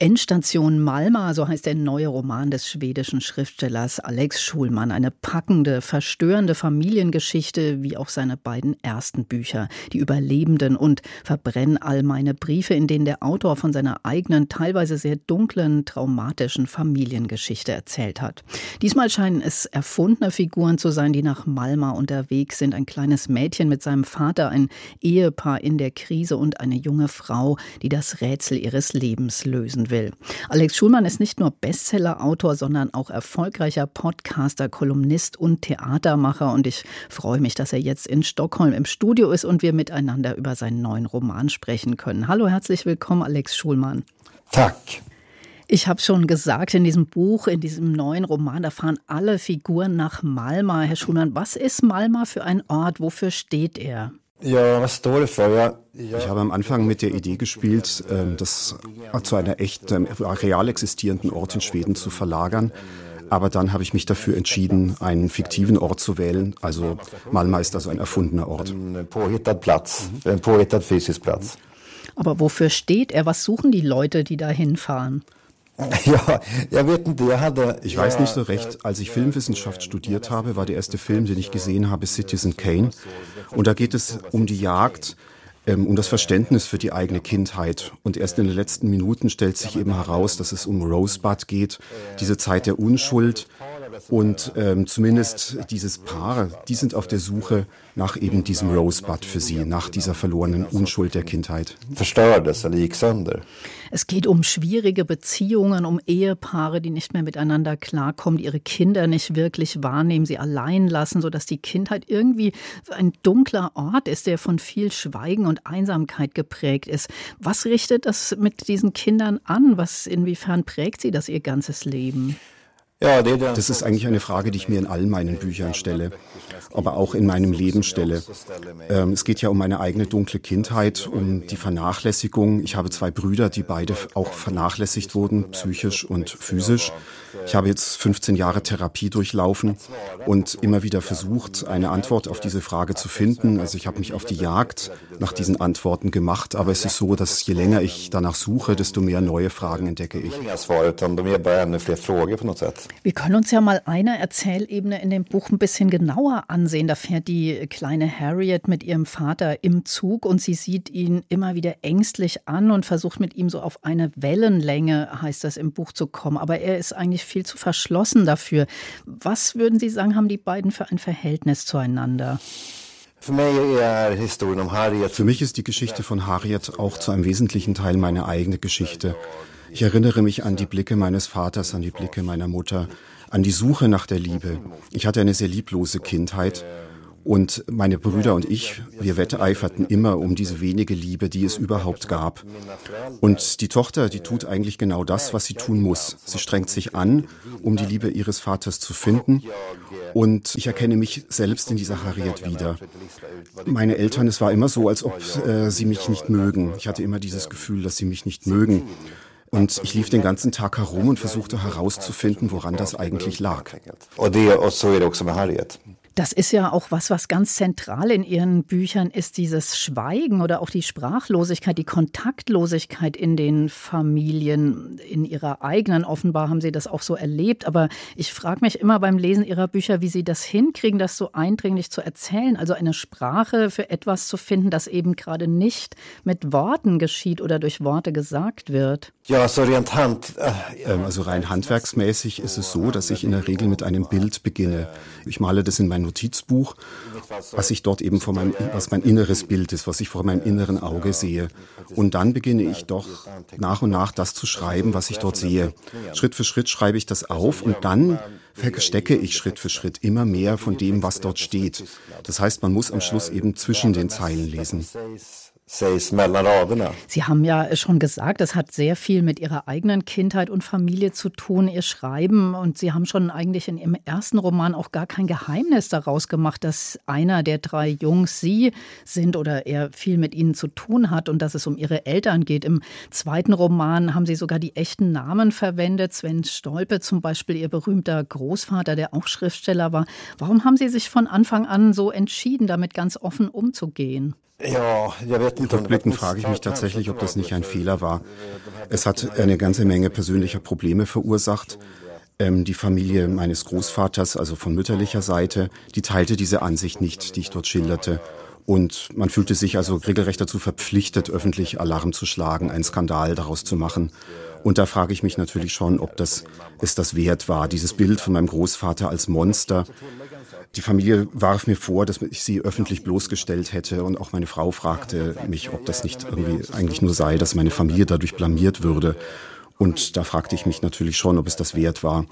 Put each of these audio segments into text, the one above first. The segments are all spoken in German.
Endstation Malma, so heißt der neue Roman des schwedischen Schriftstellers Alex Schulmann. Eine packende, verstörende Familiengeschichte, wie auch seine beiden ersten Bücher. Die Überlebenden und Verbrenn all meine Briefe, in denen der Autor von seiner eigenen, teilweise sehr dunklen, traumatischen Familiengeschichte erzählt hat. Diesmal scheinen es erfundene Figuren zu sein, die nach Malma unterwegs sind. Ein kleines Mädchen mit seinem Vater, ein Ehepaar in der Krise und eine junge Frau, die das Rätsel ihres Lebens lösen will. Alex Schulmann ist nicht nur Bestseller-Autor, sondern auch erfolgreicher Podcaster, Kolumnist und Theatermacher. Und ich freue mich, dass er jetzt in Stockholm im Studio ist und wir miteinander über seinen neuen Roman sprechen können. Hallo, herzlich willkommen, Alex Schulmann. Tag. Ich habe schon gesagt, in diesem Buch, in diesem neuen Roman, da fahren alle Figuren nach Malma. Herr Schulmann, was ist Malma für ein Ort? Wofür steht er? Ja, was för? Jag, Ich habe am Anfang mit der Idee gespielt, ähm, das zu einer echt ähm, real existierenden Ort in Schweden zu verlagern. Aber dann habe ich mich dafür entschieden, einen fiktiven Ort zu wählen. Also Malmö ist also ein erfundener Ort. plats, en påhittad fysisk plats. Aber wofür steht er? Was suchen die Leute, die da hinfahren? Ja. Ich weiß nicht so recht, als ich Filmwissenschaft studiert habe, war der erste Film, den ich gesehen habe, Citizen Kane. Und da geht es um die Jagd, ähm, um das Verständnis für die eigene Kindheit. Und erst in den letzten Minuten stellt sich eben heraus, dass es um Rosebud geht, diese Zeit der Unschuld. Und ähm, zumindest dieses Paar, die sind auf der Suche nach eben diesem Rosebud für sie, nach dieser verlorenen Unschuld der Kindheit. eller gick sönder. Es geht um schwierige Beziehungen, um Ehepaare, die nicht mehr miteinander klarkommen, die ihre Kinder nicht wirklich wahrnehmen, sie allein lassen, sodass die Kindheit irgendwie so ein dunkler Ort ist, der von viel Schweigen und Einsamkeit geprägt ist. Was richtet das mit diesen Kindern an? Was, inwiefern prägt sie das ihr ganzes Leben? Das ist eigentlich eine Frage, die ich mir in allen meinen Büchern stelle, aber auch in meinem Leben stelle. Ähm, es geht ja um meine eigene dunkle Kindheit, um die Vernachlässigung. Ich habe zwei Brüder, die beide auch vernachlässigt wurden, psychisch und physisch. Ich habe jetzt 15 Jahre Therapie durchlaufen und immer wieder versucht, eine Antwort auf diese Frage zu finden. Also ich habe mich auf die Jagd nach diesen Antworten gemacht, aber es ist so, dass je länger ich danach suche, desto mehr neue Fragen entdecke ich. Wir können uns ja mal eine Erzählebene in dem Buch ein bisschen genauer ansehen. Da fährt die kleine Harriet mit ihrem Vater im Zug und sie sieht ihn immer wieder ängstlich an und versucht mit ihm so auf eine Wellenlänge, heißt das im Buch, zu kommen. Aber er ist eigentlich viel zu verschlossen dafür. Was würden Sie sagen, haben die beiden für ein Verhältnis zueinander? Für mich ist die Geschichte von Harriet auch zu einem wesentlichen Teil meine eigene Geschichte. Ich erinnere mich an die Blicke meines Vaters, an die Blicke meiner Mutter, an die Suche nach der Liebe. Ich hatte eine sehr lieblose Kindheit und meine Brüder und ich, wir wetteiferten immer um diese wenige Liebe, die es überhaupt gab. Und die Tochter, die tut eigentlich genau das, was sie tun muss. Sie strengt sich an, um die Liebe ihres Vaters zu finden. Und ich erkenne mich selbst in dieser Harriet wieder. Meine Eltern, es war immer so, als ob äh, sie mich nicht mögen. Ich hatte immer dieses Gefühl, dass sie mich nicht mögen. Und ich lief den ganzen Tag herum und versuchte herauszufinden, woran das eigentlich lag. Das ist ja auch was, was ganz zentral in Ihren Büchern ist, dieses Schweigen oder auch die Sprachlosigkeit, die Kontaktlosigkeit in den Familien, in Ihrer eigenen. Offenbar haben Sie das auch so erlebt. Aber ich frage mich immer beim Lesen Ihrer Bücher, wie Sie das hinkriegen, das so eindringlich zu erzählen. Also eine Sprache für etwas zu finden, das eben gerade nicht mit Worten geschieht oder durch Worte gesagt wird. Ja, så rent hand... äh, Ähm, Also rein handwerksmäßig ist es so, dass ich in der Regel mit einem Bild beginne. Ich male das in mein Notizbuch, was ich dort eben vor meinem, was mein inneres Bild ist, was ich vor meinem inneren Auge sehe. Und dann beginne ich doch nach und nach das zu schreiben, was ich dort sehe. Schritt für Schritt schreibe ich das auf und dann verstecke ich Schritt für Schritt immer mehr von dem, was dort steht. Das heißt, man muss am Schluss eben zwischen den Zeilen lesen. Sie haben ja schon gesagt, es hat sehr viel mit Ihrer eigenen Kindheit und Familie zu tun, Ihr Schreiben. Und Sie haben schon eigentlich in Ihrem ersten Roman auch gar kein Geheimnis daraus gemacht, dass einer der drei Jungs Sie sind oder er viel mit Ihnen zu tun hat und dass es um Ihre Eltern geht. Im zweiten Roman haben Sie sogar die echten Namen verwendet. Sven Stolpe zum Beispiel, Ihr berühmter Großvater, der auch Schriftsteller war. Warum haben Sie sich von Anfang an so entschieden, damit ganz offen umzugehen? Ja, Rückblickend frage ich mich tatsächlich, ob das nicht ein Fehler war. Es hat eine ganze Menge persönlicher Probleme verursacht. Ähm, die Familie meines Großvaters, also von mütterlicher Seite, die teilte diese Ansicht nicht, die ich dort schilderte. Und man fühlte sich also regelrecht dazu verpflichtet, öffentlich Alarm zu schlagen, einen Skandal daraus zu machen. Und da frage ich mich natürlich schon, ob das es das wert war, dieses Bild von meinem Großvater als Monster, die Familie warf mir vor, dass ich sie öffentlich bloßgestellt hätte und auch meine Frau fragte mich, ob das nicht irgendwie eigentlich nur sei, dass meine Familie dadurch blamiert würde. Und da fragte ich mich natürlich schon, ob es das wert war.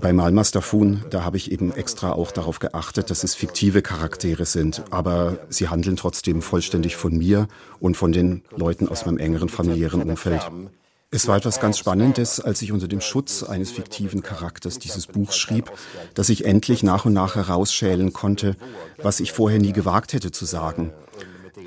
Bei Malmastafun, da habe ich eben extra auch darauf geachtet, dass es fiktive Charaktere sind, aber sie handeln trotzdem vollständig von mir und von den Leuten aus meinem engeren familiären Umfeld. Es war etwas ganz Spannendes, als ich unter dem Schutz eines fiktiven Charakters dieses Buch schrieb, dass ich endlich nach und nach herausschälen konnte, was ich vorher nie gewagt hätte zu sagen.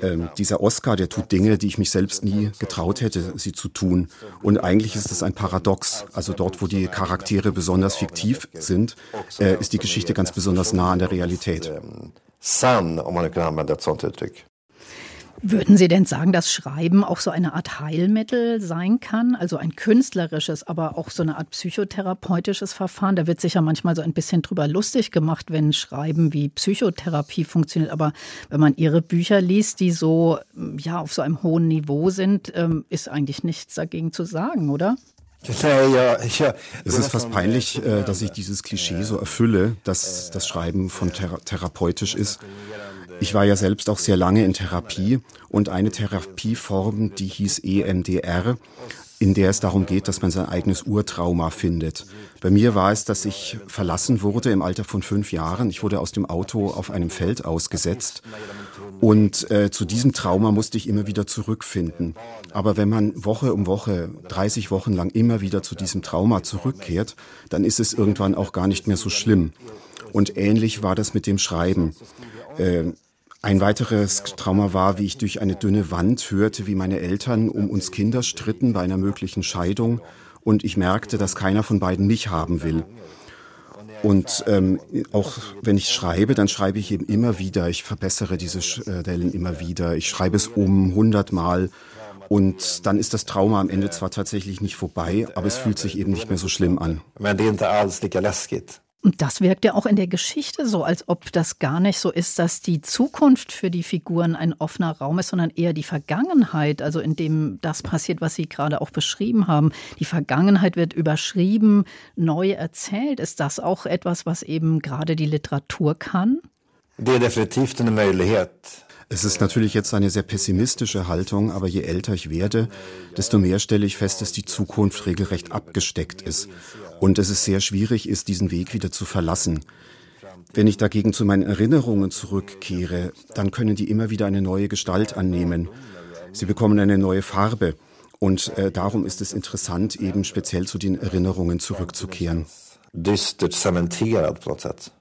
Ähm, dieser Oscar, der tut Dinge, die ich mich selbst nie getraut hätte, sie zu tun. Und eigentlich ist es ein Paradox. Also dort, wo die Charaktere besonders fiktiv sind, äh, ist die Geschichte ganz besonders nah an der Realität. Sann, om man kan använda ett sånt uttryck. Würden Sie denn sagen, dass Schreiben auch so eine Art Heilmittel sein kann? Also ein künstlerisches, aber auch so eine Art psychotherapeutisches Verfahren? Da wird sich ja manchmal so ein bisschen drüber lustig gemacht, wenn Schreiben wie Psychotherapie funktioniert. Aber wenn man Ihre Bücher liest, die so, ja, auf so einem hohen Niveau sind, ähm, ist eigentlich nichts dagegen zu sagen, oder? Es ist fast peinlich, äh, dass ich dieses Klischee so erfülle, dass das Schreiben von thera therapeutisch ist. Ich war ja selbst auch sehr lange in Therapie und eine Therapieform, die hieß EMDR, in der es darum geht, dass man sein eigenes Urtrauma findet. Bei mir war es, dass ich verlassen wurde im Alter von fünf Jahren. Ich wurde aus dem Auto auf einem Feld ausgesetzt und äh, zu diesem Trauma musste ich immer wieder zurückfinden. Aber wenn man Woche um Woche, 30 Wochen lang immer wieder zu diesem Trauma zurückkehrt, dann ist es irgendwann auch gar nicht mehr so schlimm. Und ähnlich war das mit dem Schreiben. Äh, ein weiteres Trauma war, wie ich durch eine dünne Wand hörte, wie meine Eltern um uns Kinder stritten bei einer möglichen Scheidung und ich merkte, dass keiner von beiden mich haben will. Und ähm, auch wenn ich schreibe, dann schreibe ich eben immer wieder. Ich verbessere diese Stellen immer wieder. Ich schreibe es um hundertmal. Und dann ist das Trauma am Ende zwar tatsächlich nicht vorbei, aber es fühlt sich eben nicht mehr so schlimm an. Men det är inte alls lika läskigt. Und das wirkt ja auch in der Geschichte so, als ob das gar nicht so ist, dass die Zukunft für die Figuren ein offener Raum ist, sondern eher die Vergangenheit, also in dem das passiert, was Sie gerade auch beschrieben haben. Die Vergangenheit wird überschrieben, neu erzählt. Ist das auch etwas, was eben gerade die Literatur kann? Det är definitivt eine Möjlighet. Es ist natürlich jetzt eine sehr pessimistische Haltung, aber je älter ich werde, desto mehr stelle ich fest, dass die Zukunft regelrecht abgesteckt ist und es sehr schwierig ist, diesen Weg wieder zu verlassen. Wenn ich dagegen zu meinen Erinnerungen zurückkehre, dann können die immer wieder eine neue Gestalt annehmen. Sie bekommen eine neue Farbe. Und äh, darum ist es interessant, eben speziell zu den Erinnerungen zurückzukehren. På något sätt.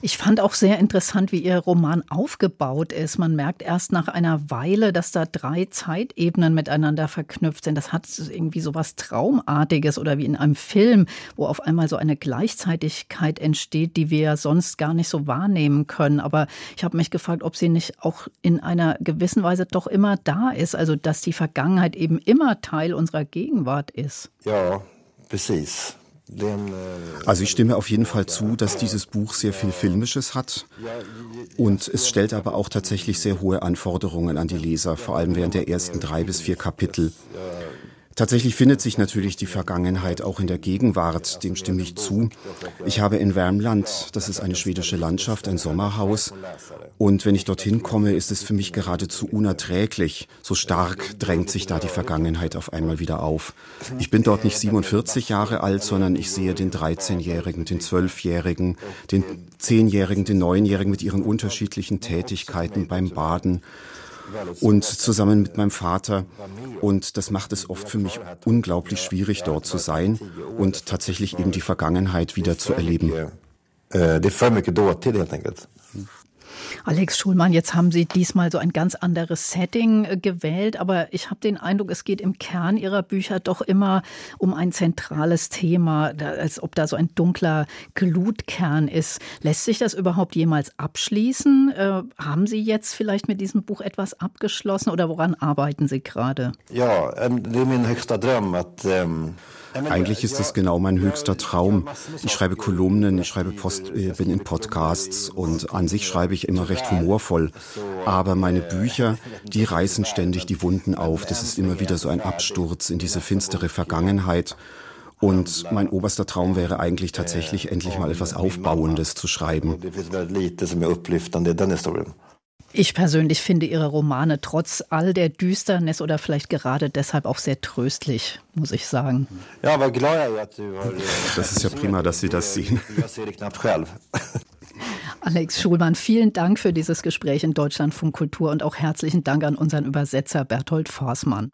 Ich fand auch sehr interessant, wie Ihr Roman aufgebaut ist. Man merkt erst nach einer Weile, dass da drei Zeitebenen miteinander verknüpft sind. Das hat irgendwie so was Traumartiges oder wie in einem Film, wo auf einmal so eine Gleichzeitigkeit entsteht, die wir sonst gar nicht so wahrnehmen können. Aber ich habe mich gefragt, ob sie nicht auch in einer gewissen Weise doch immer da ist. Also, dass die Vergangenheit eben immer Teil unserer Gegenwart ist. Ja, precis. Also ich stimme auf jeden Fall zu, dass dieses Buch sehr viel Filmisches hat und es stellt aber auch tatsächlich sehr hohe Anforderungen an die Leser, vor allem während der ersten drei bis vier Kapitel. Tatsächlich findet sich natürlich die Vergangenheit auch in der Gegenwart, dem stimme ich zu. Ich habe in Wärmland, das ist eine schwedische Landschaft, ein Sommerhaus. Und wenn ich dorthin komme, ist es für mich geradezu unerträglich. So stark drängt sich da die Vergangenheit auf einmal wieder auf. Ich bin dort nicht 47 Jahre alt, sondern ich sehe den 13-Jährigen, den 12-Jährigen, den 10-Jährigen, den 9-Jährigen mit ihren unterschiedlichen Tätigkeiten beim Baden und zusammen mit meinem Vater. Und das macht es oft für mich unglaublich schwierig, dort zu sein und tatsächlich eben die Vergangenheit wieder zu erleben. Det är för mycket dåtid helt enkelt. Alex Schulmann, jetzt haben Sie diesmal so ein ganz anderes Setting äh, gewählt, aber ich habe den Eindruck, es geht im Kern Ihrer Bücher doch immer um ein zentrales Thema, als ob da so ein dunkler Glutkern ist. Lässt sich das überhaupt jemals abschließen? Äh, haben Sie jetzt vielleicht mit diesem Buch etwas abgeschlossen oder woran arbeiten Sie gerade? Ja, ähm, det är min högsta dröm att ähm eigentlich ist das genau mein höchster Traum. Ich schreibe Kolumnen, ich schreibe Post, äh, bin in Podcasts und an sich schreibe ich immer recht humorvoll. Aber meine Bücher, die reißen ständig die Wunden auf. Das ist immer wieder so ein Absturz in diese finstere Vergangenheit. Und mein oberster Traum wäre eigentlich tatsächlich endlich mal etwas Aufbauendes zu schreiben. Ich persönlich finde Ihre Romane trotz all der Düsternis oder vielleicht gerade deshalb auch sehr tröstlich, muss ich sagen. Ja, aber klar, das ist ja prima, dass Sie das sehen. Alex Schulmann, vielen Dank für dieses Gespräch in Deutschlandfunk Kultur und auch herzlichen Dank an unseren Übersetzer Berthold Forsmann.